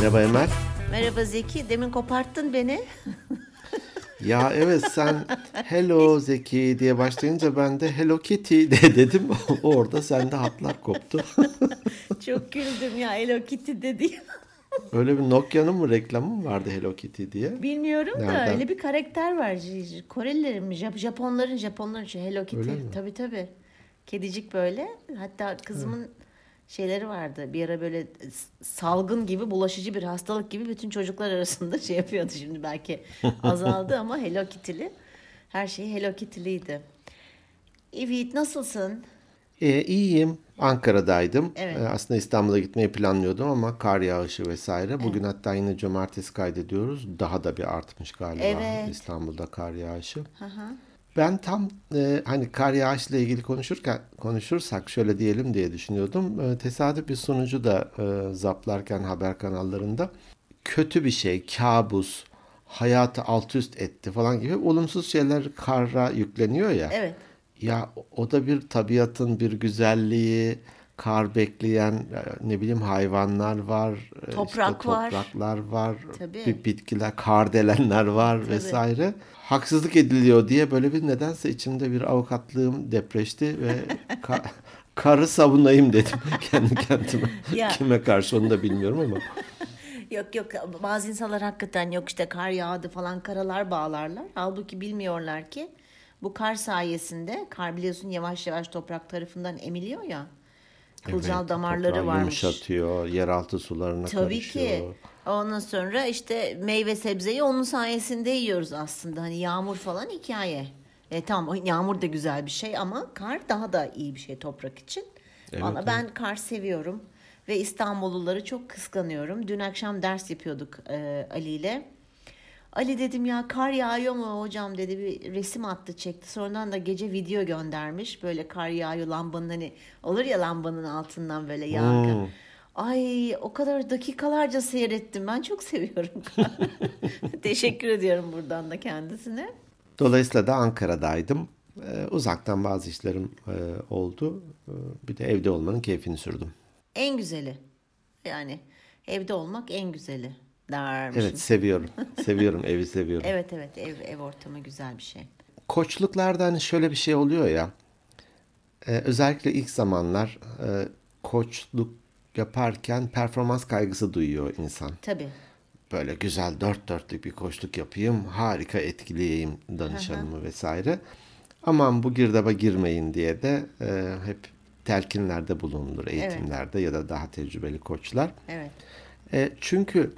Merhaba Emel. Merhaba Zeki. Demin koparttın beni. Ya evet sen hello Zeki diye başlayınca ben de hello Kitty de dedim. Orada sende hatlar koptu. Çok güldüm ya Hello Kitty dedi. Öyle bir Nokia'nın mı reklamı mı vardı Hello Kitty diye? Bilmiyorum da Nereden? öyle bir karakter var. Korelilerin mi? Jap- Japonların Japonların şey Hello Kitty. Tabii tabii. Kedicik böyle. Hatta kızımın şeyleri vardı. Bir ara böyle s- salgın gibi bulaşıcı bir hastalık gibi bütün çocuklar arasında şey yapıyordu. Şimdi belki azaldı ama Hello Kitty'li. Her şey Hello Kitty'liydi. Evet nasılsın? Ee, iyiyim. Ankara'daydım. Evet. Ee, aslında İstanbul'a gitmeyi planlıyordum ama kar yağışı vesaire. Bugün hatta yine cumartesi kaydediyoruz. Daha da bir artmış galiba Evet. İstanbul'da kar yağışı. Hı hı. Ben tam e, hani kar yağışla ilgili konuşurken konuşursak şöyle diyelim diye düşünüyordum. E, tesadüf bir sunucu da e, zaplarken haber kanallarında kötü bir şey, kabus, hayatı alt üst etti falan gibi olumsuz şeyler kara yükleniyor ya. Evet. Ya o da bir tabiatın bir güzelliği, kar bekleyen e, ne bileyim hayvanlar var, e, işte Toprak var. topraklar var, Tabii. bir bitkiler, kardelenler var vesaire. Haksızlık ediliyor diye böyle bir nedense içimde bir avukatlığım depreşti ve ka- karı savunayım dedim kendi kendime. Ya. Kime karşı onu da bilmiyorum ama. Yok yok bazı insanlar hakikaten yok işte kar yağdı falan karalar bağlarlar. Halbuki bilmiyorlar ki bu kar sayesinde kar biliyorsun yavaş yavaş toprak tarafından emiliyor ya. Kılcal Evet, damarları varmış. Yumuşatıyor, yeraltı sularına Tabii karışıyor. ki. Ondan sonra işte meyve sebzeyi onun sayesinde yiyoruz aslında. Hani yağmur falan hikaye. E tamam yağmur da güzel bir şey ama kar daha da iyi bir şey toprak için. Evet, Valla ben kar seviyorum ve İstanbulluları çok kıskanıyorum. Dün akşam ders yapıyorduk e, Ali ile. Ali dedim ya kar yağıyor mu hocam dedi bir resim attı çekti. Sonradan da gece video göndermiş. Böyle kar yağıyor lambanın hani olur ya lambanın altından böyle yankı. Hmm. Ay o kadar dakikalarca seyrettim. Ben çok seviyorum. Teşekkür ediyorum buradan da kendisine. Dolayısıyla da Ankara'daydım. Ee, uzaktan bazı işlerim e, oldu. Ee, bir de evde olmanın keyfini sürdüm. En güzeli. Yani evde olmak en güzeli dermişim. Evet seviyorum. seviyorum evi seviyorum. Evet evet ev ev ortamı güzel bir şey. Koçluklarda hani şöyle bir şey oluyor ya. e, özellikle ilk zamanlar e, koçluk yaparken performans kaygısı duyuyor insan. Tabii. Böyle güzel dört dörtlük bir koçluk yapayım, harika etkileyeyim danışanımı vesaire. Aman bu girdaba girmeyin diye de e, hep telkinlerde bulunur eğitimlerde ya da daha tecrübeli koçlar. Evet. E, çünkü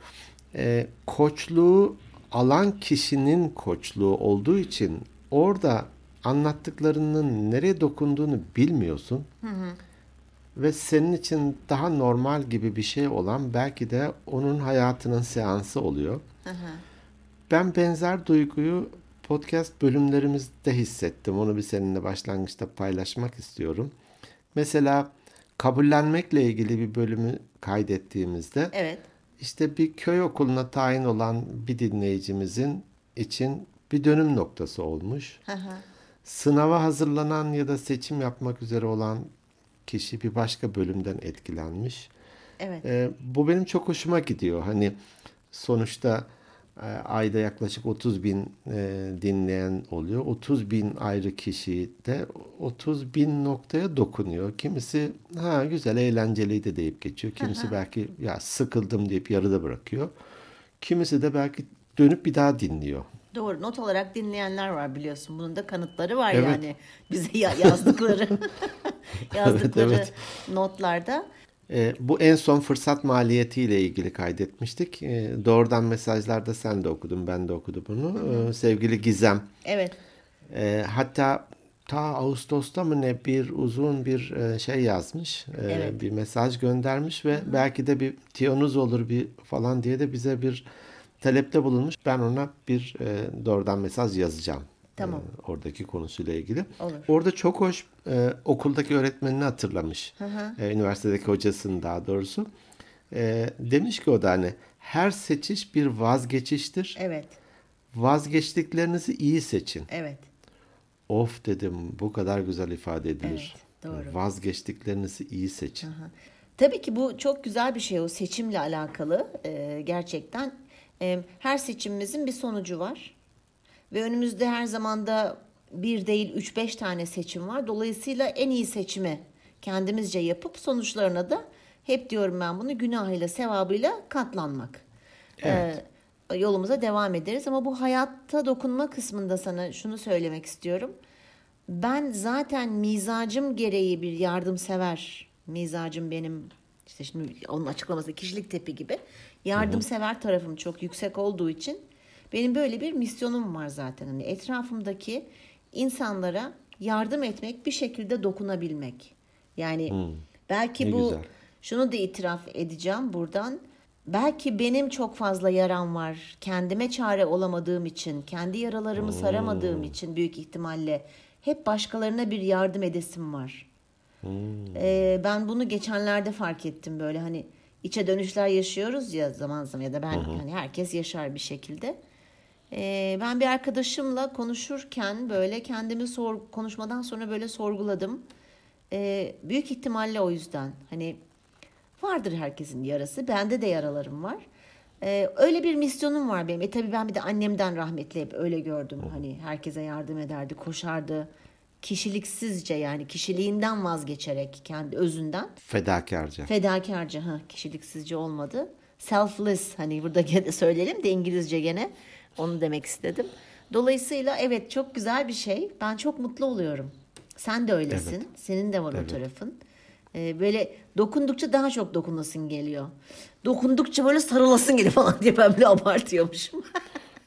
e, koçluğu alan kişinin koçluğu olduğu için orada anlattıklarının nereye dokunduğunu bilmiyorsun. Ve senin için daha normal gibi bir şey olan belki de onun hayatının seansı oluyor. Ben benzer duyguyu podcast bölümlerimizde hissettim. Onu bir seninle başlangıçta paylaşmak istiyorum. Mesela kabullenmekle ilgili bir bölümü kaydettiğimizde Evet. işte bir köy okuluna tayin olan bir dinleyicimizin için bir dönüm noktası olmuş. Hı hı. Sınava hazırlanan ya da seçim yapmak üzere olan kişi bir başka bölümden etkilenmiş. Evet. Ee, bu benim çok hoşuma gidiyor. Hani sonuçta e, ayda yaklaşık 30 bin e, dinleyen oluyor. 30 bin ayrı kişi de 30 bin noktaya dokunuyor. Kimisi ha güzel eğlenceliydi deyip geçiyor. Kimisi belki ya sıkıldım deyip yarıda bırakıyor. Kimisi de belki dönüp bir daha dinliyor. Doğru. Not olarak dinleyenler var biliyorsun. Bunun da kanıtları var Evet. yani. Bize ya- yazdıkları yazdıkları evet. notlarda. E, bu en son fırsat maliyetiyle ilgili kaydetmiştik. E, doğrudan mesajlarda sen de okudun, ben de okudum bunu. E, sevgili Gizem. Evet. E, hatta ta Ağustos'ta mı ne bir uzun bir e, şey yazmış. E, Evet. Bir mesaj göndermiş ve belki de bir tiyonuz olur bir falan diye de bize bir talepte bulunmuş. Ben ona bir e, doğrudan mesaj yazacağım. Tamam. E, oradaki konusuyla ilgili. Olur. Orada çok hoş e, okuldaki öğretmenini hatırlamış. E, üniversitedeki hocasını daha doğrusu. E, demiş ki o da hani her seçiş bir vazgeçiştir. Evet. Vazgeçtiklerinizi iyi seçin. Evet. Of dedim bu kadar güzel ifade edilir. Evet, doğru. Vazgeçtiklerinizi iyi seçin. Tabii ki bu çok güzel bir şey o seçimle alakalı e, gerçekten. E, her seçimimizin bir sonucu var. Ve önümüzde her zamanda bir değil üç beş tane seçim var. Dolayısıyla en iyi seçimi kendimizce yapıp sonuçlarına da hep diyorum ben bunu günahıyla sevabıyla katlanmak. Evet. E, yolumuza devam ederiz ama bu hayatta dokunma kısmında sana şunu söylemek istiyorum. Ben zaten mizacım gereği bir yardımsever, mizacım benim işte şimdi onun açıklaması kişilik tipi gibi yardımsever tarafım çok yüksek olduğu için benim böyle bir misyonum var zaten. Hani etrafımdaki insanlara yardım etmek, bir şekilde dokunabilmek. Yani belki ne bu güzel. şunu da itiraf edeceğim buradan. Belki benim çok fazla yaram var. Kendime çare olamadığım için, kendi yaralarımı saramadığım için büyük ihtimalle hep başkalarına bir yardım edesim var. Ee, ben bunu geçenlerde fark ettim böyle hani içe dönüşler yaşıyoruz ya zaman zaman ya da ben hani herkes yaşar bir şekilde. Ee, ben bir arkadaşımla konuşurken böyle kendimi sor, konuşmadan sonra böyle sorguladım. Ee, büyük ihtimalle o yüzden hani vardır herkesin yarası. Bende de yaralarım var. Ee, öyle bir misyonum var benim. E tabii ben bir de annemden rahmetli hep öyle gördüm. Hani herkese yardım ederdi, koşardı. Kişiliksizce yani kişiliğinden vazgeçerek kendi özünden Fedakarca. fedakarca ha kişiliksizce olmadı. Selfless hani burada gene söyleyelim de İngilizce gene onu demek istedim. Dolayısıyla evet çok güzel bir şey. Ben çok mutlu oluyorum. Sen de öylesin. Evet. Senin de var o tarafın. Ee, böyle dokundukça daha çok dokunasın geliyor. Dokundukça böyle sarılasın geliyor falan diye ben bile abartıyormuşum.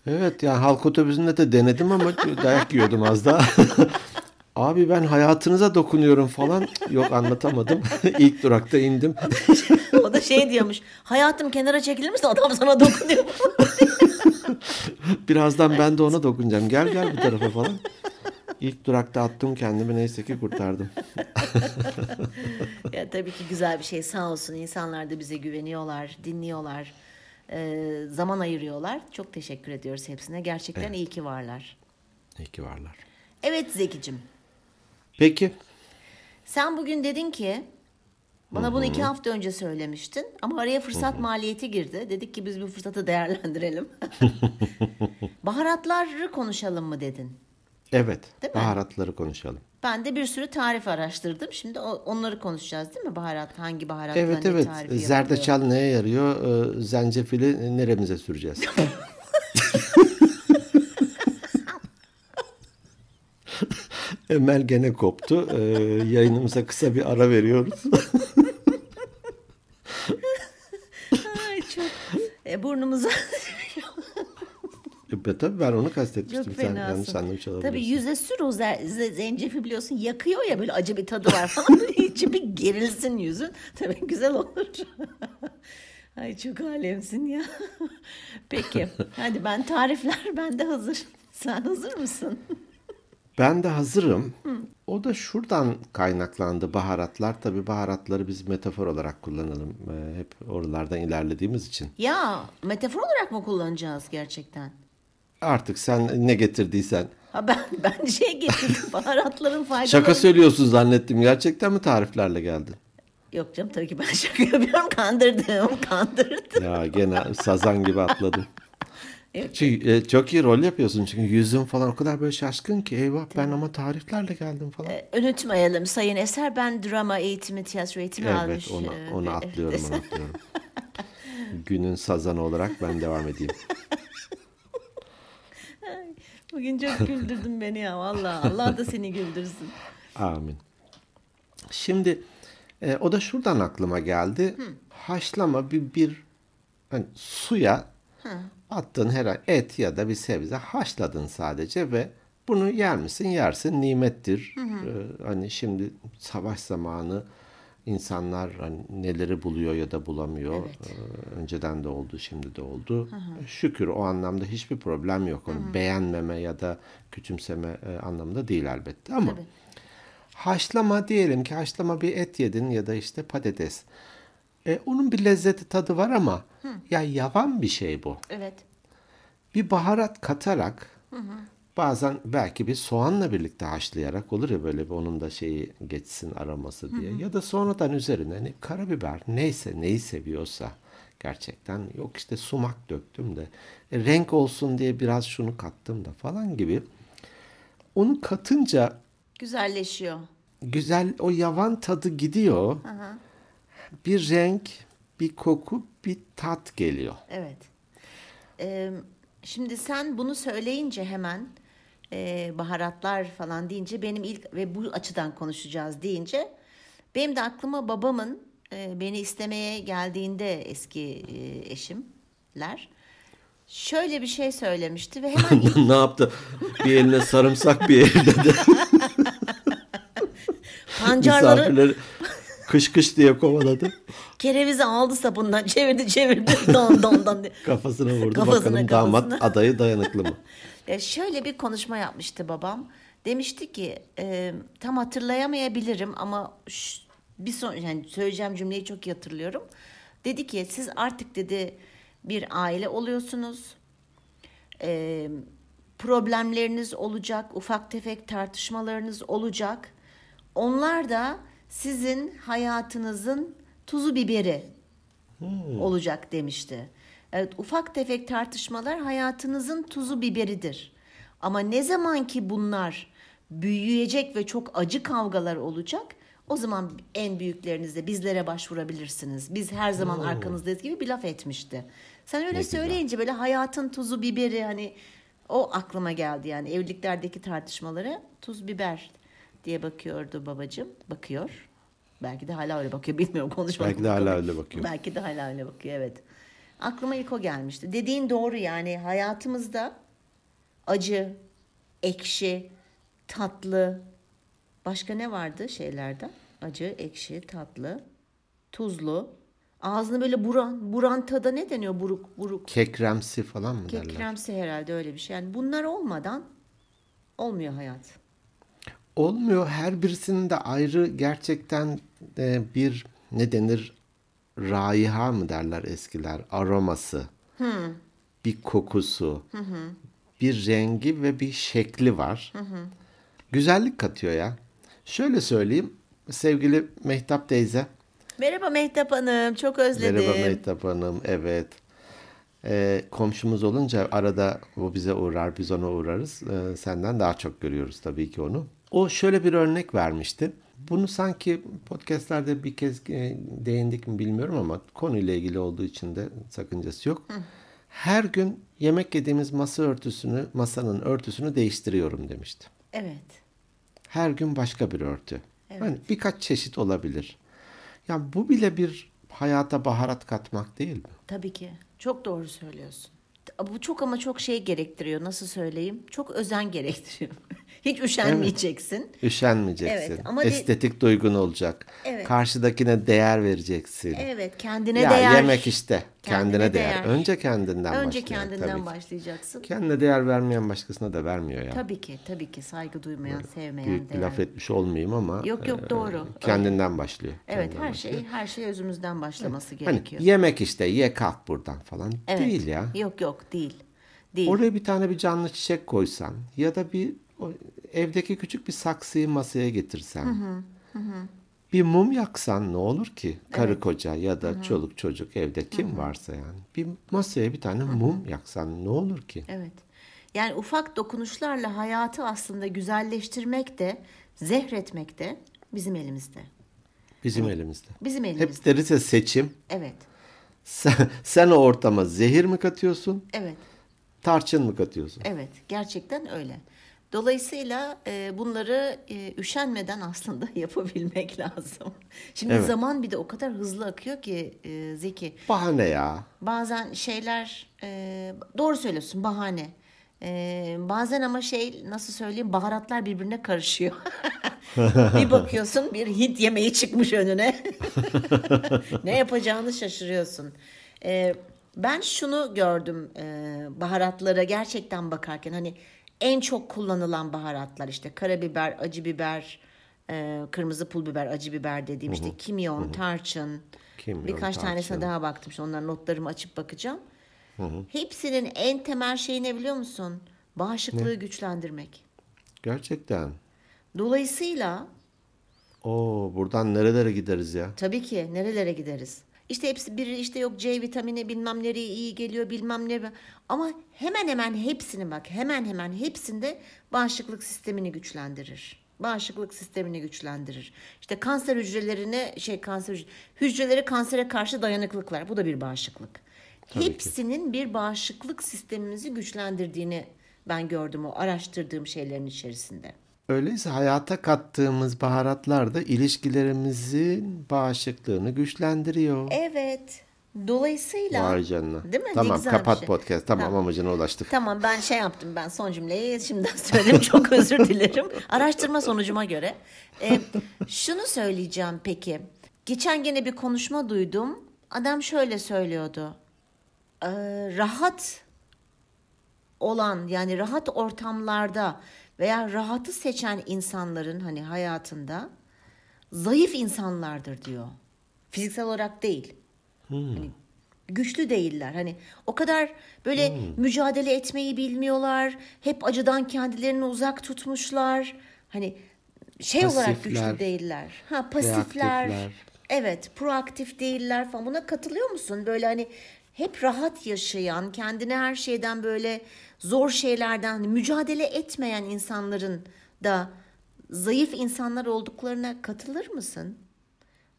Evet ya halk otobüsünde de denedim ama dayak yiyordum az daha. Abi ben hayatınıza dokunuyorum falan. Yok anlatamadım. İlk durakta indim. o da şey diyormuş. Hayatım kenara çekilir misin? Adam sana dokunuyor. Birazdan ben de ona dokunacağım. Gel gel bu tarafa falan. İlk durakta attım kendimi neyse ki kurtardım. ya tabii ki güzel bir şey sağ olsun insanlar da bize güveniyorlar, dinliyorlar, e, zaman ayırıyorlar. Çok teşekkür ediyoruz hepsine. Gerçekten iyi ki varlar. İyi ki varlar. Evet Zekicim, Peki. sen bugün dedin ki bana bunu iki hafta önce söylemiştin ama araya fırsat maliyeti girdi. Dedik ki biz bu fırsatı değerlendirelim. Baharatları konuşalım mı dedin. Evet. Değil mi? Baharatları konuşalım. Ben de bir sürü tarif araştırdım. Şimdi onları konuşacağız değil mi? Baharat, hangi baharatla Evet ne evet. tarifi yapılıyor? Zerdeçal neye yarıyor? Ee, zencefili neremize süreceğiz? Emel gene koptu. Ee, yayınımıza kısa bir ara veriyoruz. Ay çok e, burnumuza E, tabii ben onu kastetmiştim. çok Sen anlamış olabilirsin. Tabii yüze sür o zencefil biliyorsun yakıyor ya böyle acı bir tadı var falan. İçi bir gerilsin yüzün. Tabii güzel olur. Ay çok alemsin ya. Peki hadi ben tarifler bende hazır. Sen hazır mısın? Ben de hazırım. O da şuradan kaynaklandı baharatlar. Tabii baharatları biz metafor olarak kullanalım. Ee, hep oralardan ilerlediğimiz için. Ya metafor olarak mı kullanacağız gerçekten? Artık sen ne getirdiysen. Ha ben ben şey getirdim baharatların faydaları. Şaka söylüyorsun zannettim. Gerçekten mi tariflerle geldin? Yok canım tabii ki ben şaka yapıyorum. Kandırdım, kandırdım. Ya gene sazan gibi atladın. Evet. Çünkü, e, çok iyi rol yapıyorsun çünkü yüzün falan o kadar böyle şaşkın ki eyvah ben ama tariflerle geldim falan. Ee, Unutmayalım Sayın Eser ben drama eğitimi, tiyatro eğitimi evet almış. onu, e, onu bir- atlıyorum onu atlıyorum. Günün sazanı olarak ben devam edeyim. Bugün çok güldürdün beni ya vallahi. Allah da seni güldürsün. Amin. Şimdi e, o da şuradan aklıma geldi. Haşlama bir bir hani suya attığın her et ya da bir sebze haşladın sadece ve bunu yer misin? Yersin. Nimettir. E, hani şimdi savaş zamanı insanlar hani neleri buluyor ya da bulamıyor. Evet. E, önceden de oldu, şimdi de oldu. Şükür o anlamda hiçbir problem yok. Onu beğenmeme ya da küçümseme e, anlamında değil elbette ama Tabii. Haşlama diyelim ki haşlama bir et yedin ya da işte patates. E, onun bir lezzeti tadı var ama ya yavan bir şey bu. Evet. Bir baharat katarak Bazen belki bir soğanla birlikte haşlayarak olur ya böyle bir onun da şeyi geçsin aroması diye. Ya da sonradan üzerine hani karabiber neyse neyi seviyorsa gerçekten yok işte sumak döktüm de e, renk olsun diye biraz şunu kattım da falan gibi. Onu katınca Güzelleşiyor. güzel o yavan tadı gidiyor. Bir renk, bir koku, bir tat geliyor. Evet. Ee, şimdi sen bunu söyleyince hemen e, baharatlar falan deyince benim ilk ve bu açıdan konuşacağız deyince benim de aklıma babamın e, beni istemeye geldiğinde eski e, eşimler şöyle bir şey söylemişti ve hemen ne yaptı? Bir eline sarımsak bir elinde de pancarları kış kış diye kovaladı. kerevizi aldı sabundan çevirdi çevirdi don don don diye. Kafasına vurdu. Kafasına, Bakalım damat kafasına. adayı dayanıklı mı? Ya şöyle bir konuşma yapmıştı babam. Demişti ki e, tam hatırlayamayabilirim ama ş- bir son yani söyleyeceğim cümleyi çok iyi hatırlıyorum. Dedi ki siz artık dedi bir aile oluyorsunuz. E, problemleriniz olacak, ufak tefek tartışmalarınız olacak. Onlar da sizin hayatınızın tuzu biberi olacak demişti. Evet, ufak tefek tartışmalar hayatınızın tuzu biberidir. Ama ne zaman ki bunlar büyüyecek ve çok acı kavgalar olacak, o zaman en büyüklerinizde bizlere başvurabilirsiniz. Biz her zaman arkanızdayız gibi bir laf etmişti. Sen öyle Ne güzel. söyleyince böyle hayatın tuzu biberi hani o aklıma geldi yani evliliklerdeki tartışmalara tuz biber diye bakıyordu babacığım. Bakıyor. Belki de hala öyle bakıyor bilmiyorum konuşmadık. Belki de hala öyle bakıyor. Belki de hala öyle bakıyor evet. Aklıma ilk o gelmişti. Dediğin doğru yani hayatımızda acı, ekşi, tatlı başka ne vardı şeylerden? Acı, ekşi, tatlı, tuzlu. Ağzını böyle buran, buran tada ne deniyor buruk buruk? Kekremsi falan mı derler? Kekremsi herhalde öyle bir şey. Yani bunlar olmadan olmuyor hayat. Olmuyor. Her birisinin de ayrı gerçekten e, bir ne denir raiha mı derler eskiler aroması bir kokusu bir rengi ve bir şekli var. Güzellik katıyor ya. Şöyle söyleyeyim sevgili Mehtap teyze. Merhaba Mehtap Hanım, çok özledim. Merhaba Mehtap Hanım. Evet. Ee, komşumuz olunca arada o bize uğrar, biz ona uğrarız. Ee, senden daha çok görüyoruz tabii ki onu. O şöyle bir örnek vermişti. Bunu sanki podcastlerde bir kez e, değindik mi bilmiyorum ama konuyla ilgili olduğu için de sakıncası yok. Her gün yemek yediğimiz masa örtüsünü, masanın örtüsünü değiştiriyorum demişti. Evet. Her gün başka bir örtü. Hani birkaç çeşit olabilir. Ya bu bile bir hayata baharat katmak değil mi? Tabii ki. Çok doğru söylüyorsun. Bu çok ama çok şey gerektiriyor. Nasıl söyleyeyim? Çok özen gerektiriyor. Hiç üşenmeyeceksin. Üşenmeyeceksin. Evet, ama de- Estetik duygun olacak. Evet. Karşıdakine değer vereceksin. Evet, kendine ya değer. yemek işte. Kendine, Kendine değer. değer. Önce kendinden Önce kendinden tabii ki. başlayacaksın. Kendine değer vermeyen başkasına da vermiyor ya. Tabii ki, tabii ki saygı duymayan, sevmeyen, Büyük değer. laf etmiş olmayayım ama Yok yok e, doğru. kendinden başlıyor. Evet, Kendinden her başlıyor. şey her şey özümüzden başlaması Hani gerekiyor. yemek işte ye kalk buradan falan Evet. değil ya. Yok yok değil. Değil. Oraya bir tane bir canlı çiçek koysan ya da bir o evdeki küçük bir saksıyı masaya getirsen. Bir mum yaksan ne olur ki? Karı koca ya da çoluk çocuk evde kim varsa yani. Bir masaya bir tane mum yaksan ne olur ki? Evet. Yani ufak dokunuşlarla hayatı aslında güzelleştirmek de, zehretmek de bizim elimizde. Bizim elimizde. Bizim elimizde. Hep deriz ya seçim. Evet. Sen, sen o ortama zehir mi katıyorsun, Evet. tarçın mı katıyorsun? Evet. Gerçekten öyle. Dolayısıyla e, bunları e, üşenmeden aslında yapabilmek lazım. Şimdi Evet. zaman bir de o kadar hızlı akıyor ki e, Zeki. Bahane ya. Bazen şeyler e, doğru söylüyorsun bahane. E, bazen ama şey nasıl söyleyeyim baharatlar birbirine karışıyor. bir bakıyorsun bir Hint yemeği çıkmış önüne. ne yapacağını şaşırıyorsun. E, ben şunu gördüm e, baharatlara gerçekten bakarken hani en çok kullanılan baharatlar işte karabiber, acı biber, e, kırmızı pul biber, acı biber dediğim işte kimyon, tarçın. Kimyon, Birkaç tanesine tarçın. daha baktım. Şimdi onların notlarımı açıp bakacağım. Hepsinin en temel şeyi ne biliyor musun? Bağışıklığı güçlendirmek. Gerçekten. Dolayısıyla Oo, buradan nerelere gideriz ya? tabii ki nerelere gideriz? İşte hepsi biri işte yok C vitamini bilmem nereye iyi geliyor bilmem ne. Ama hemen hemen hepsini bak hemen hemen hepsinde bağışıklık sistemini güçlendirir. Bağışıklık sistemini güçlendirir. İşte kanser hücrelerine şey kanser hücre- hücreleri kansere karşı dayanıklıklar. Bu da bir bağışıklık. Hepsinin bir bağışıklık sistemimizi güçlendirdiğini ben gördüm o araştırdığım şeylerin içerisinde. Öyleyse hayata kattığımız baharatlar da ilişkilerimizin bağışıklığını güçlendiriyor. Evet. Dolayısıyla Vay canına. Değil mi? Ne Tamam bir kapat şey. podcast. Tamam, Tamam. amacına ulaştık. Tamam ben şey yaptım ben son cümleyi şimdiden söyledim çok özür dilerim. Araştırma sonucuma göre. Ee, şunu söyleyeceğim peki. Geçen gene bir konuşma duydum. Adam şöyle söylüyordu. Ee, rahat olan yani rahat ortamlarda veya rahatı seçen insanların hani hayatında zayıf insanlardır diyor. Fiziksel olarak değil. Hani güçlü değiller. Hani o kadar böyle mücadele etmeyi bilmiyorlar. Hep acıdan kendilerini uzak tutmuşlar. Hani şey olarak Pasifler, güçlü değiller. Ha pasifler. reaktifler. Evet, proaktif değiller falan. Buna katılıyor musun? Böyle hani hep rahat yaşayan, kendine her şeyden böyle zor şeylerden hani mücadele etmeyen insanların da zayıf insanlar olduklarına katılır mısın?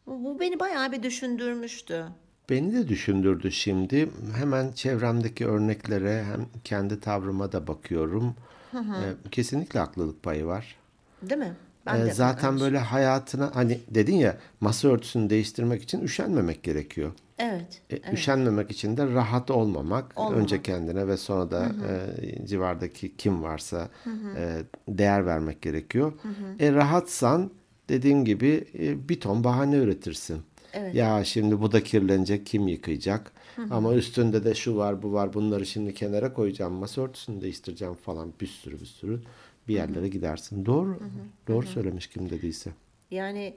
Bu, beni bayağı bir düşündürmüştü. Beni de düşündürdü şimdi. Hemen çevremdeki örneklere hem kendi tavrıma da bakıyorum. Ee, kesinlikle haklılık payı var. Değil mi? Ee, de zaten aynı- böyle hayatına hani dedin ya masa örtüsünü değiştirmek için üşenmemek gerekiyor. Evet. E, Üşenmemek için de rahat olmamak. Olmamak. Önce kendine ve sonra da e, civardaki kim varsa e, değer vermek gerekiyor. E, rahatsan dediğim gibi e, bir ton bahane üretirsin. Evet. Ya şimdi bu da kirlenecek kim yıkayacak? Ama üstünde de şu var bu var bunları şimdi kenara koyacağım masa örtüsünü değiştireceğim falan bir sürü bir sürü bir yerlere gidersin. Doğru. Doğru söylemiş kim dediyse. Yani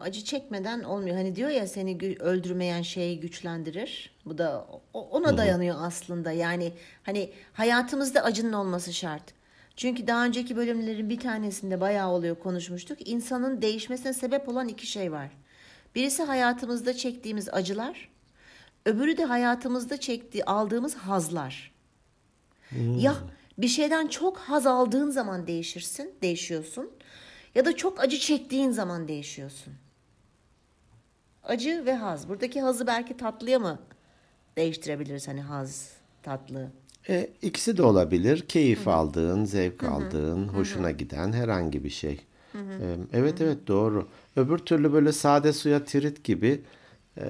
acı çekmeden olmuyor. Hani diyor ya seni öldürmeyen şey güçlendirir. Bu da ona dayanıyor aslında. Yani hani hayatımızda acının olması şart. Çünkü daha önceki bölümlerin bir tanesinde bayağı oluyor konuşmuştuk. İnsanın değişmesine sebep olan iki şey var. Birisi hayatımızda çektiğimiz acılar, öbürü de hayatımızda çektiği aldığımız hazlar. Ya bir şeyden çok haz aldığın zaman değişirsin, değişiyorsun. Ya da çok acı çektiğin zaman değişiyorsun. Acı ve haz. Buradaki hazı belki tatlıya mı değiştirebiliriz hani haz, tatlı. E, ikisi de olabilir. Keyif aldığın, zevk aldığın, hoşuna giden herhangi bir şey. E, evet evet doğru. Öbür türlü böyle sade suya tirit gibi e,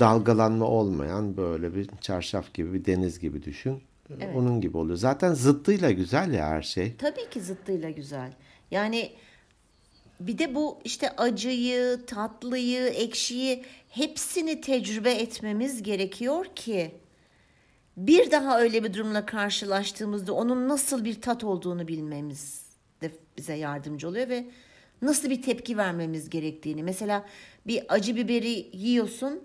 dalgalanma olmayan böyle bir çarşaf gibi bir deniz gibi düşün. E, Onun gibi oluyor. Zaten zıttıyla güzel ya her şey. Tabii ki zıttıyla güzel. Yani bir de bu işte acıyı, tatlıyı, ekşiyi hepsini tecrübe etmemiz gerekiyor ki bir daha öyle bir durumla karşılaştığımızda onun nasıl bir tat olduğunu bilmemiz de bize yardımcı oluyor ve nasıl bir tepki vermemiz gerektiğini. Mesela bir acı biberi yiyorsun.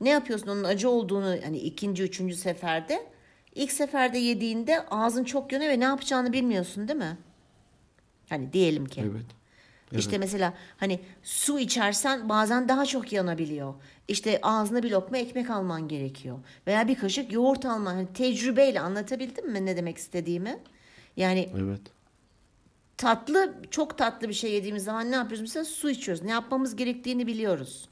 Ne yapıyorsun onun acı olduğunu hani ikinci, üçüncü seferde. İlk seferde yediğinde ağzın çok yanıyor ve ne yapacağını bilmiyorsun değil mi? Hani diyelim ki. Evet. İşte mesela hani su içersen bazen daha çok yanabiliyor. İşte ağzına bir lokma ekmek alman gerekiyor. Veya bir kaşık yoğurt alman. Hani tecrübeyle anlatabildim mi ne demek istediğimi? Yani Evet. tatlı çok tatlı bir şey yediğimiz zaman ne yapıyoruz? Mesela su içiyoruz. Ne yapmamız gerektiğini biliyoruz.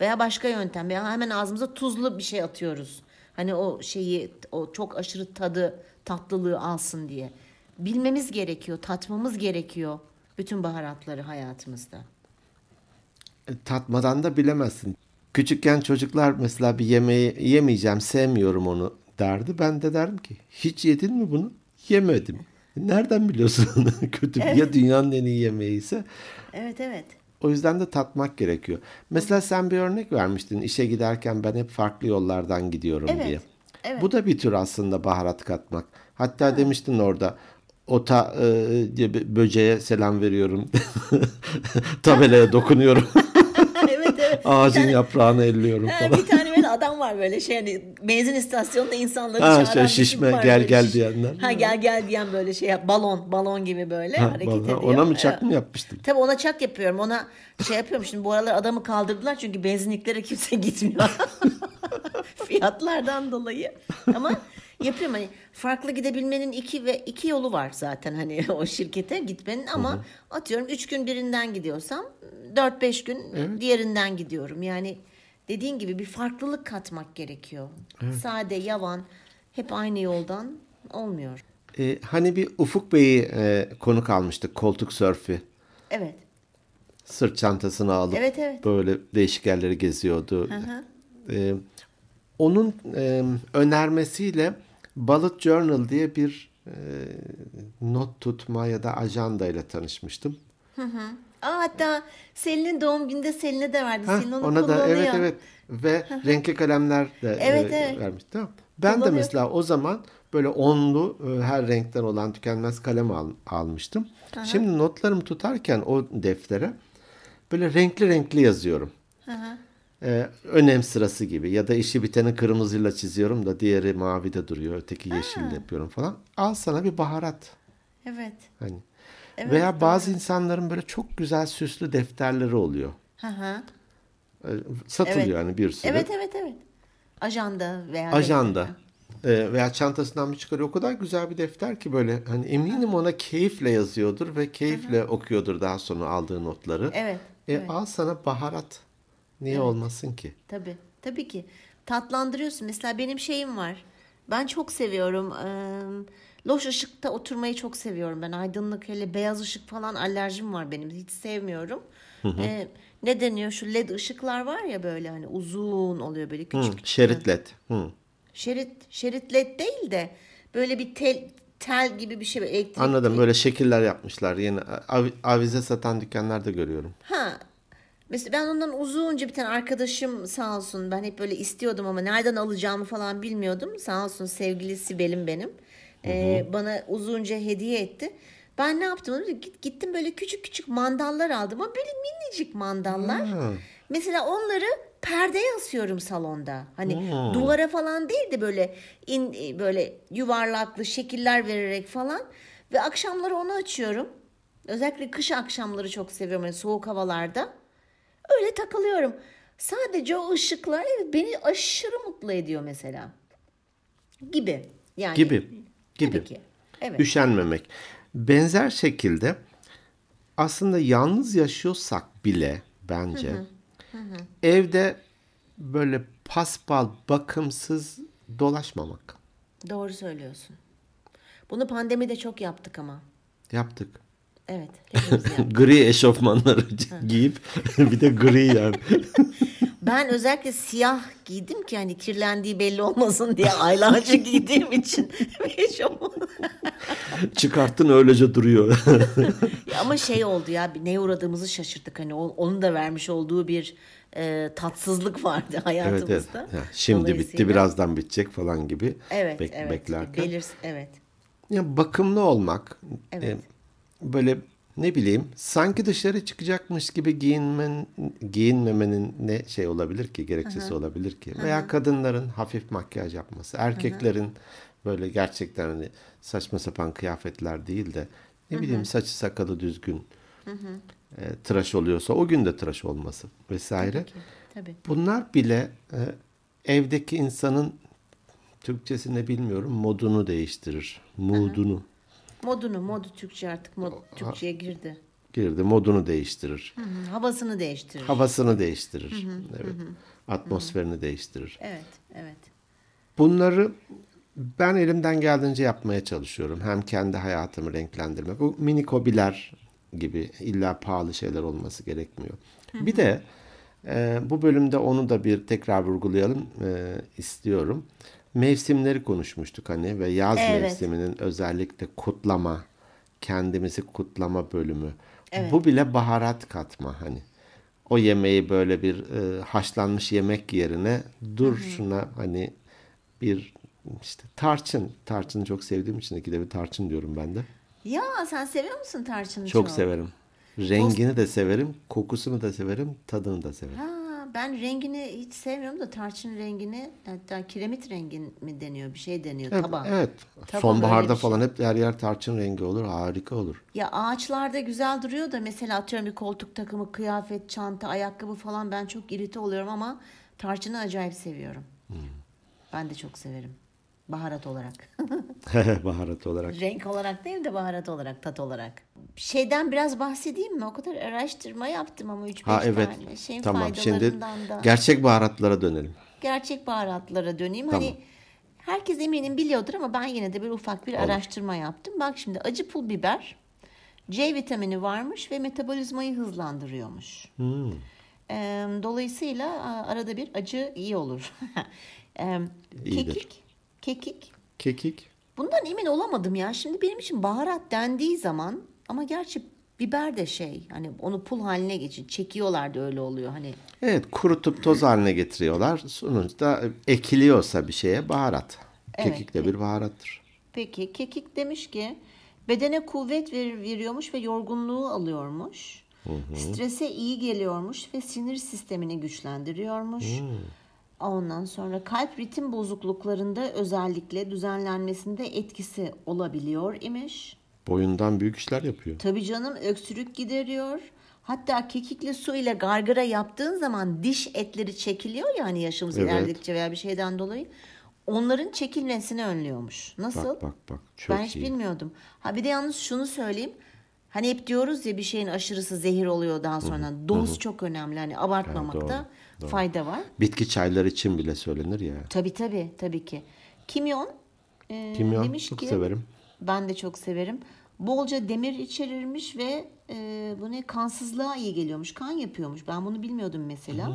Veya başka yöntem. Veya hemen ağzımıza tuzlu bir şey atıyoruz. Hani o şeyi o çok aşırı tadı tatlılığı alsın diye. Bilmemiz gerekiyor, tatmamız gerekiyor bütün baharatları hayatımızda. E, tatmadan da bilemezsin. Küçükken çocuklar mesela bir yemeği yemeyeceğim, sevmiyorum onu derdi. Ben de derdim ki hiç yedin mi bunu? Yemedim. Nereden biliyorsun kötü? Ya dünyanın en iyi yemeği ise Evet evet. O yüzden de tatmak gerekiyor. Mesela sen bir örnek vermiştin. İşe giderken ben hep farklı yollardan gidiyorum Evet, diye. evet. Bu da bir tür aslında baharat katmak. Hatta demiştin orada ota e, böceğe selam veriyorum. Tabelaya dokunuyorum. evet evet. Ağacın yaprağını elliyorum Ha, falan. bir tane adam var böyle şey hani benzin istasyonunda insanları Ha, çağıran şey, şişme, gel, gel diyenler. Ha gel gel diyen böyle şey yap- balon balon gibi böyle Ha, hareket bana- ediyor. ona mı çak Evet. mı yapmıştım? Tabii ona çak yapıyorum. Ona şey yapıyorum. Şimdi bu aralar adamı kaldırdılar çünkü benzinliklere kimse gitmiyor. Fiyatlardan dolayı. Ama yapıyorum hani farklı gidebilmenin iki ve iki yolu var zaten hani o şirkete gitmenin ama atıyorum üç gün birinden gidiyorsam dört beş gün diğerinden gidiyorum. Yani dediğin gibi bir farklılık katmak gerekiyor. Sade, yavan, hep aynı yoldan olmuyor. Ee, hani bir Ufuk Bey'i e, konuk almıştık koltuk sörfü. Evet. Sırt çantasını alıp Evet, evet. böyle değişik yerleri geziyordu. Ee, onun e, önermesiyle Bullet Journal diye bir e, not tutma ya da ajanda ile tanışmıştım. Aa, hatta Selin'in doğum gününde Selin'e de verdi. Ha, Selin onu ona da kullanıyor. evet evet ve renkli kalemler de Evet, e, evet. vermiş. Tamam. Ben de mesela o zaman böyle onlu e, her renkten olan tükenmez kalem al- almıştım. Şimdi notlarımı tutarken o deftere böyle renkli renkli yazıyorum. Ee, önem sırası gibi ya da işi biteni kırmızıyla çiziyorum da diğeri mavide duruyor öteki yeşille yapıyorum falan. Al sana bir baharat. Evet. Hani. Evet, Veya bazı insanların böyle çok güzel süslü defterleri oluyor. Hı hı. Ee, Satılıyor Evet. yani bir sürü. Evet evet evet. Ajanda veya Ajanda. Ee, veya çantasından bir çıkarıyor. O kadar güzel bir defter ki böyle hani eminim ona keyifle yazıyordur ve keyifle okuyordur daha sonra aldığı notları. Evet. E, evet. Al sana baharat. Niye olmasın ki? Tabii. Tabii ki. Tatlandırıyorsun. Mesela benim şeyim var. Ben çok seviyorum. Ee, loş ışıkta oturmayı çok seviyorum. Ben aydınlık hele beyaz ışık falan alerjim var benim. Hiç sevmiyorum. Ee, ne deniyor şu led ışıklar var ya böyle hani uzun oluyor böyle Hı, küçük. şerit led. Hı. Şerit şerit led değil de böyle bir tel tel gibi bir şey elektrik. Anladım. Böyle şekiller yapmışlar. Yeni av- avize satan dükkanlarda görüyorum. Ha. Mesela ben ondan uzunca bir tane arkadaşım sağ olsun ben hep böyle istiyordum ama nereden alacağımı falan bilmiyordum. Sağ olsun sevgili Sibel'im benim. Ee, bana uzunca hediye etti. Ben ne yaptım? Git- Gittim böyle küçük küçük mandallar aldım ama böyle minicik mandallar. Mesela onları perdeye asıyorum salonda. Hani duvara falan değil de böyle in, böyle yuvarlaklı şekiller vererek falan. Ve akşamları onu açıyorum. Özellikle kış akşamları çok seviyorum. Yani soğuk havalarda. Öyle takılıyorum. Sadece o ışıklar beni aşırı mutlu ediyor mesela. Gibi. Yani Gibi. Gibi. Tabii ki. Evet. Üşenmemek. Benzer şekilde aslında yalnız yaşıyorsak bile bence evde böyle paspal, bakımsız dolaşmamak. Doğru söylüyorsun. Bunu pandemide çok yaptık ama. Yaptık. Evet. yaptık. gri eşofmanları giyip bir de gri yani. Ben özellikle siyah giydim ki hani kirlendiği belli olmasın diye aylarca giydiğim için. Çıkarttın öylece duruyor. Ama şey oldu ya neye uğradığımızı şaşırdık. Hani onun da vermiş olduğu bir e, tatsızlık vardı evet hayatımızda. evet. Ha, şimdi bitti birazdan bitecek falan gibi Evet bek- evet. beklerken. Belir, evet. Ya bakımlı olmak. Evet. e, böyle ne bileyim sanki dışarı çıkacakmış gibi giyinmen giyinmemenin ne şey olabilir ki gerekçesi olabilir ki? Veya kadınların hafif makyaj yapması erkeklerin böyle gerçekten hani saçma sapan kıyafetler değil de ne bileyim saçı sakalı düzgün e, tıraş oluyorsa o gün de tıraş olması vesaire. Tabii. bunlar bile e, evdeki insanın Türkçesini bilmiyorum modunu değiştirir moodunu Modunu, modu Türkçe artık mod, Türkçe'ye girdi. girdi modunu değiştirir. Hı hı, Havasını değiştirir. Havasını değiştirir. Evet. Atmosferini değiştirir. Evet, evet. Bunları ben elimden geldiğince yapmaya çalışıyorum. Hem kendi hayatımı renklendirmek. O minik hobiler gibi illa pahalı şeyler olması gerekmiyor. Bir de e, bu bölümde onu da bir tekrar vurgulayalım e, istiyorum. Mevsimleri konuşmuştuk hani ve yaz Evet. mevsiminin özellikle kutlama, kendimizi kutlama bölümü. Bu bile baharat katma hani. O yemeği böyle bir e, haşlanmış yemek yerine dur şuna hani bir işte tarçın. Tarçını çok sevdiğim için ikide bir tarçın diyorum ben de. Ya sen seviyor musun tarçını Çok severim. Rengini de severim, kokusunu da severim, tadını da severim. Ha, ben rengini hiç sevmiyorum da tarçın rengini hatta kiremit rengi mi deniyor bir şey deniyor Evet, taban. evet. Taban Sonbaharda şey. falan hep her yer tarçın rengi olur. Harika olur. Ya ağaçlarda güzel duruyor da mesela atıyorum bir koltuk takımı, kıyafet, çanta, ayakkabı falan ben çok irite oluyorum ama tarçını acayip seviyorum. Ben de çok severim. Baharat olarak. Baharat olarak. Renk olarak değil de baharat olarak, tat olarak. Şeyden biraz bahsedeyim mi? O kadar araştırma yaptım ama 3-5 Ha evet. tane şeyin Tamam. Şimdi da. gerçek baharatlara dönelim. gerçek baharatlara döneyim. Tamam. Hani herkes eminim biliyordur ama ben yine de bir ufak bir araştırma yaptım. Bak şimdi acı pul biber C vitamini varmış ve metabolizmayı hızlandırıyormuş. Hmm. Dolayısıyla arada bir acı iyi olur. Kekik, kekik. Kekik. Bundan emin olamadım ya. Şimdi benim için baharat dendiği zaman ama gerçi biber de şey hani onu pul haline geçin çekiyorlar da öyle oluyor hani Evet kurutup toz haline getiriyorlar. Sonuçta ekiliyorsa bir şeye baharat. Evet, Kekik de bir baharattır. Peki kekik demiş ki bedene kuvvet ver, veriyormuş ve yorgunluğu alıyormuş. Strese iyi geliyormuş ve sinir sistemini güçlendiriyormuş. Ondan sonra kalp ritim bozukluklarında özellikle düzenlenmesinde etkisi olabiliyor imiş. Boyundan büyük işler yapıyor. Tabii canım öksürük gideriyor. Hatta kekikli su ile gargara yaptığın zaman diş etleri çekiliyor ya hani yaşımız Evet. ilerledikçe veya bir şeyden dolayı. Onların çekilmesini önlüyormuş. Nasıl? Bak bak bak. Çok ben hiç iyi. bilmiyordum. Ha bir de yalnız şunu söyleyeyim. Hani hep diyoruz ya bir şeyin aşırısı zehir oluyor daha sonra. Doz çok önemli. Hani abartmamakta fayda var. Bitki çayları için bile söylenir ya. Tabii tabii tabii ki. Kimyon, e, Kimyon demiş çok ki severim. ben de çok severim. Bolca demir içerirmiş ve e, bu ne kansızlığa iyi geliyormuş. Kan yapıyormuş. Ben bunu bilmiyordum mesela. Hmm.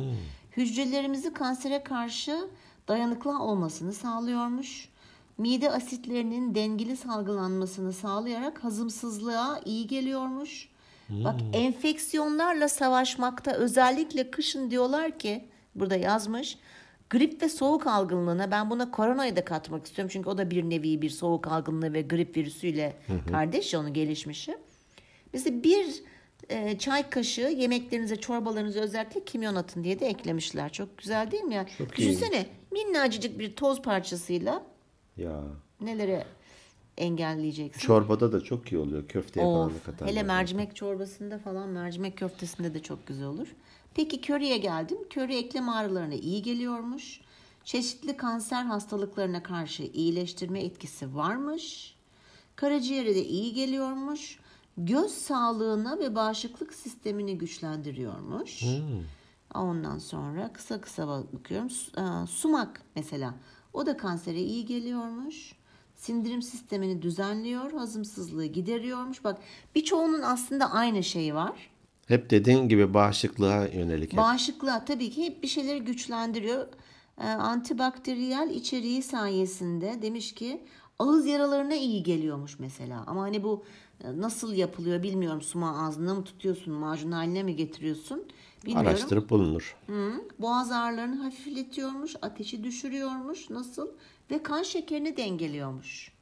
Hücrelerimizi kansere karşı dayanıklı olmasını sağlıyormuş. Mide asitlerinin dengeli salgılanmasını sağlayarak hazımsızlığa iyi geliyormuş. Bak Hmm. enfeksiyonlarla savaşmakta özellikle kışın diyorlar ki burada yazmış. Grip ve soğuk algınlığına ben buna koronayı da katmak istiyorum. Çünkü o da bir nevi bir soğuk algınlığı ve grip virüsüyle kardeş onun gelişmişi. Mesela bir e, çay kaşığı yemeklerinize, çorbalarınıza özellikle kimyon atın diye de eklemişler. Çok güzel değil mi ya? Çok Düşünsene minnacık bir toz parçasıyla Ya. neleri engelleyeceksin. Çorbada da çok iyi oluyor. Köfteye falan Of, katarlar. hele mercimek çorbasında falan mercimek köftesinde de çok güzel olur. Peki köriye geldim. Köri eklem ağrılarına iyi geliyormuş. Çeşitli kanser hastalıklarına karşı iyileştirme etkisi varmış. Karaciğere de iyi geliyormuş. Göz sağlığına ve bağışıklık sistemini güçlendiriyormuş. Ondan sonra kısa kısa bakıyorum. Sumak mesela. O da kansere iyi geliyormuş. Sindirim sistemini düzenliyor, hazımsızlığı gideriyormuş. Bak birçoğunun aslında aynı şeyi var. Hep dediğin gibi bağışıklığa yönelik. hep. Bağışıklığa tabii ki hep bir şeyleri güçlendiriyor. Ee, antibakteriyel içeriği sayesinde demiş ki ağız yaralarına iyi geliyormuş mesela. Ama hani bu e, nasıl yapılıyor bilmiyorum. Suma ağzına mı tutuyorsun, macun haline mi getiriyorsun bilmiyorum. Araştırıp bulunur. Hı, boğaz ağrılarını hafifletiyormuş, ateşi düşürüyormuş. Nasıl? Ve kan şekerini dengeliyormuş.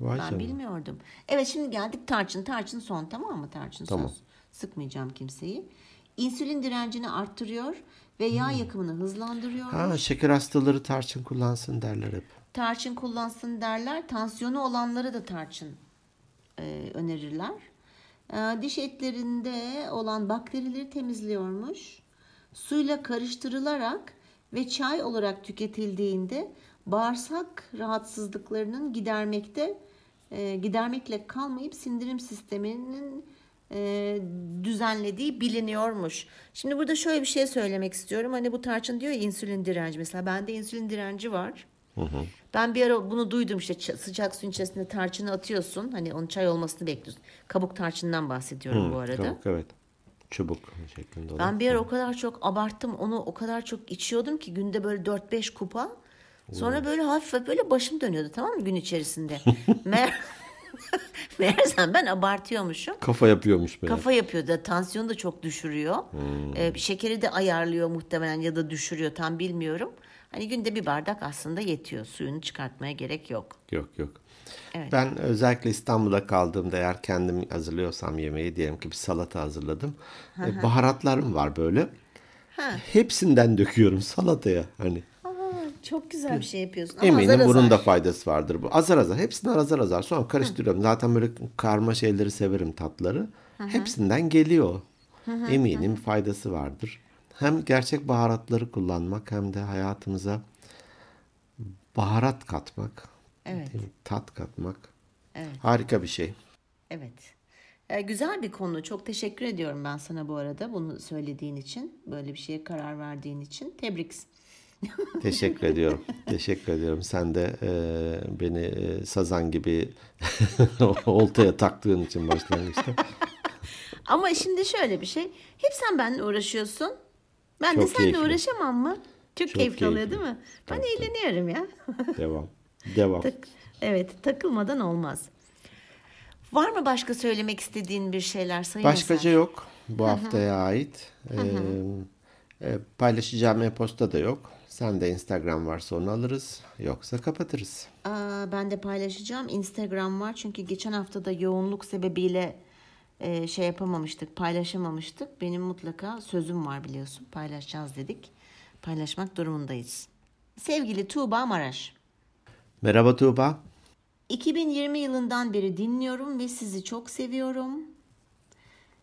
Vay Ben canına. bilmiyordum. Evet şimdi geldik tarçın. Tarçın son tamam mı tarçın Tamam. söz. Sıkmayacağım kimseyi. İnsülin direncini arttırıyor ve yağ Hmm. yakımını hızlandırıyor. Ha şeker hastaları tarçın kullansın derler hep. Tarçın kullansın derler. Tansiyonu olanlara da tarçın e, önerirler. E, diş etlerinde olan bakterileri temizliyormuş. Suyla karıştırılarak ve çay olarak tüketildiğinde bağırsak rahatsızlıklarının gidermekte e, gidermekle kalmayıp sindirim sisteminin e, düzenlediği biliniyormuş. Şimdi burada şöyle bir şey söylemek istiyorum. Hani bu tarçın diyor ya insülin direnci mesela. Bende insülin direnci var. Ben bir ara bunu duydum işte sıcak suyun içerisinde tarçını atıyorsun. Hani onun çay olmasını bekliyorsun. Kabuk tarçından bahsediyorum bu arada. Çabuk evet. Çubuk şeklinde olan. Ben bir ara o kadar çok abarttım. Onu o kadar çok içiyordum ki günde böyle 4-5 kupa. Sonra böyle hafif böyle başım dönüyordu tamam mı gün içerisinde. Meğer Meğersem ben abartıyormuşum. Kafa yapıyormuş böyle. Kafa yapıyor da tansiyonu da çok düşürüyor. Hmm. Ee, şekeri de ayarlıyor muhtemelen ya da düşürüyor tam bilmiyorum. Hani günde bir bardak aslında yetiyor. Suyunu çıkartmaya gerek yok. Yok yok. Evet. Ben özellikle İstanbul'da kaldığımda eğer kendim hazırlıyorsam yemeği diyelim ki bir salata hazırladım. E, baharatlarım var böyle. Ha. Hepsinden döküyorum salataya. Hani çok güzel bir şey yapıyorsun. Ama eminim azar bunun azar. da faydası vardır. Bu azar azar. Hepsinden azar azar. Sonra karıştırıyorum. Zaten böyle karma şeyleri severim tatları. Hepsinden geliyor. Eminim faydası vardır. Hem gerçek baharatları kullanmak hem de hayatımıza baharat katmak. Evet. Tat katmak. Evet. Harika bir şey. Evet. Ee, güzel bir konu. Çok teşekkür ediyorum ben sana bu arada bunu söylediğin için. Böyle bir şeye karar verdiğin için. Tebrik. Teşekkür ediyorum. Teşekkür ediyorum. Sen de e, beni e, sazan gibi oltaya taktığın için başlangıçta. Ama şimdi şöyle bir şey. Hep sen benimle uğraşıyorsun. Ben de Çok seninle keyifli. uğraşamam mı? Çok, Çok keyifli oluyor keyifli. değil mi? Ben Tabii, eğleniyorum ya. Devam. Devam. Tak- evet takılmadan olmaz. Var mı başka söylemek istediğin bir şeyler Sayın Başkaca Eser? yok bu haftaya ait. Ee, paylaşacağım e-posta da yok. Sen de Instagram varsa onu alırız. Yoksa kapatırız. Aa, ben de paylaşacağım. Instagram var çünkü geçen hafta da yoğunluk sebebiyle e, şey yapamamıştık, paylaşamamıştık. Benim mutlaka sözüm var biliyorsun. Paylaşacağız dedik. Paylaşmak durumundayız. Sevgili Tuğba Maraş. Merhaba Tuğba. 2020 yılından beri dinliyorum ve sizi çok seviyorum.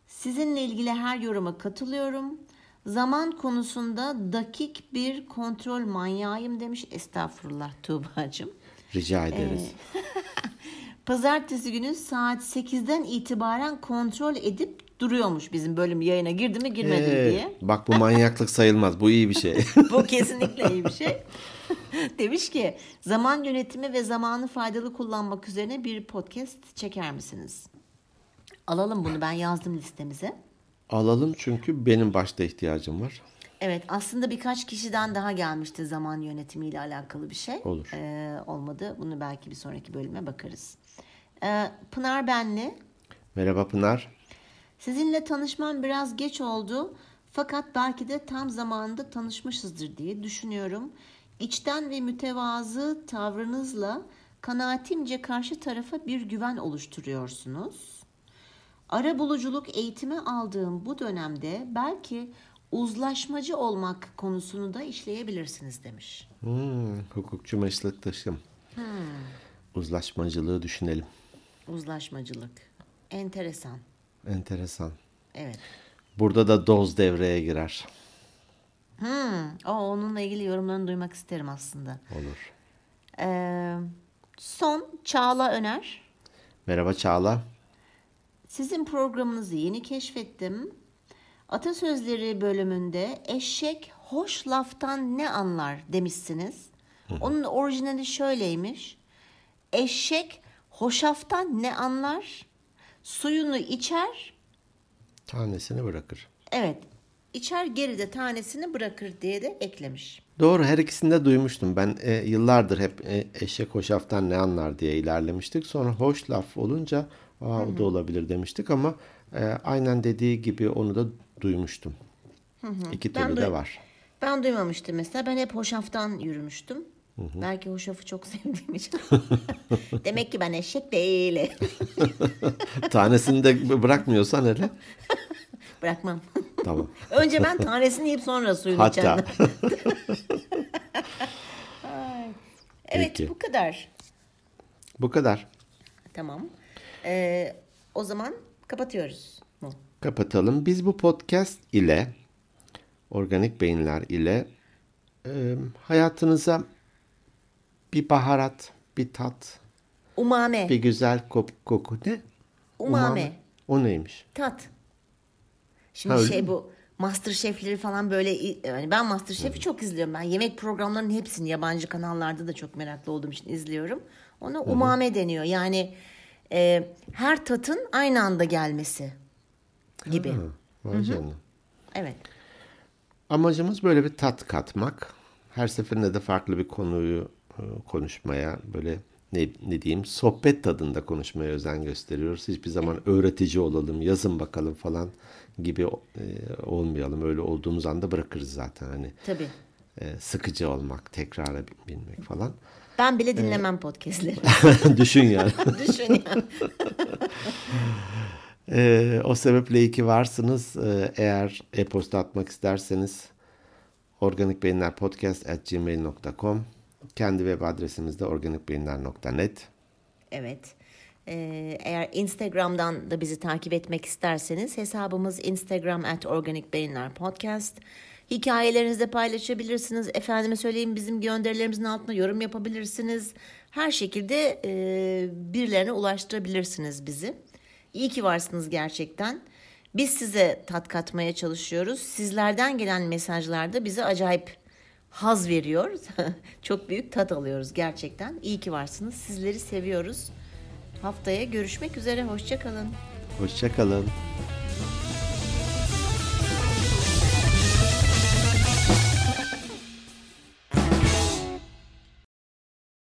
Sizinle ilgili her yoruma katılıyorum. Zaman konusunda dakik bir kontrol manyağıyım demiş. Estağfurullah Tuğba'cığım. Rica ederiz. Pazartesi günü saat 8'den itibaren kontrol edip duruyormuş bizim bölüm yayına girdi mi girmedi mi Ee, diye. bak bu manyaklık sayılmaz. Bu iyi bir şey. Bu kesinlikle iyi bir şey. Demiş ki zaman yönetimi ve zamanı faydalı kullanmak üzerine bir podcast çeker misiniz? Alalım bunu ben yazdım listemize. Alalım çünkü benim başta ihtiyacım var. Evet aslında birkaç kişiden daha gelmişti zaman yönetimiyle alakalı bir şey. Olur. Ee, olmadı bunu belki bir sonraki bölüme bakarız. Ee, Pınar Benli. Merhaba Pınar. Sizinle tanışmam biraz geç oldu. Fakat belki de tam zamanında tanışmışızdır diye düşünüyorum. İçten ve mütevazı tavrınızla kanaatimce karşı tarafa bir güven oluşturuyorsunuz. Ara buluculuk eğitimi aldığım bu dönemde belki uzlaşmacı olmak konusunu da işleyebilirsiniz demiş. Hmm, hukukçu meslektaşım. Uzlaşmacılığı düşünelim. Uzlaşmacılık. Enteresan. Enteresan. Evet. Burada da doz devreye girer. Hmm. O, onunla ilgili yorumlarını duymak isterim aslında. Olur. Ee, son Çağla Öner. Merhaba Çağla. Sizin programınızı yeni keşfettim. Atasözleri bölümünde eşek hoş laftan ne anlar demişsiniz. Onun orijinali şöyleymiş. Eşek hoşaftan ne anlar? Suyunu içer. Tanesini bırakır. Evet. içer geride tanesini bırakır diye de eklemiş. Doğru her ikisini de duymuştum. Ben e, yıllardır hep e, eşek hoşaftan ne anlar diye ilerlemiştik. Sonra hoş laf olunca Aa, o da olabilir demiştik ama e, aynen dediği gibi onu da duymuştum. İki Ben türlü de var. Ben duymamıştım mesela. Ben hep hoşaftan yürümüştüm. Belki hoşafı çok sevdiğim için. Demek ki ben eşek değilim. Tanesini de bırakmıyorsan hele. Bırakmam. Tamam. Önce ben tanesini yiyip sonra suyunu Hatta. Evet Peki. bu kadar. Bu kadar. Tamam. Ee, o zaman kapatıyoruz mu? Kapatalım. Biz bu podcast ile organik beyinler ile e, hayatınıza bir baharat, bir tat, Umame. bir güzel koku ne? Umame. O neymiş? Tat. Şimdi Ha, şey mi? bu Master Chef'leri falan böyle yani ben Master Chef'i çok izliyorum. Ben yemek programlarının hepsini yabancı kanallarda da çok meraklı olduğum için izliyorum. Ona umame deniyor. Yani e, her tatın aynı anda gelmesi gibi. Ha. Evet. Amacımız böyle bir tat katmak. Her seferinde de farklı bir konuyu e, konuşmaya, böyle ne, ne diyeyim, sohbet tadında konuşmaya özen gösteriyoruz. Hiçbir zaman öğretici olalım, yazın bakalım falan gibi e, olmayalım. Öyle olduğumuz anda bırakırız zaten. Hani Tabii. E, sıkıcı olmak, tekrara binmek falan. Ben bile dinlemem podcastleri. Düşün yani. Düşün ya. Ee, o sebeple iyi ki varsınız. Ee, eğer e-posta atmak isterseniz organikbeyinlerpodcast.gmail.com Kendi web adresimiz de organikbeyinler.net Evet. Ee, eğer Instagram'dan da bizi takip etmek isterseniz hesabımız Instagram at Organik Beyinler Podcast. Hikayelerinizde paylaşabilirsiniz. Efendime söyleyeyim bizim gönderilerimizin altına yorum yapabilirsiniz. Her şekilde e, birilerine ulaştırabilirsiniz bizi. İyi ki varsınız gerçekten. Biz size tat katmaya çalışıyoruz. Sizlerden gelen mesajlarda bize acayip haz veriyor. Çok büyük tat alıyoruz gerçekten. İyi ki varsınız. Sizleri seviyoruz. Haftaya görüşmek üzere. Hoşçakalın. Hoşçakalın.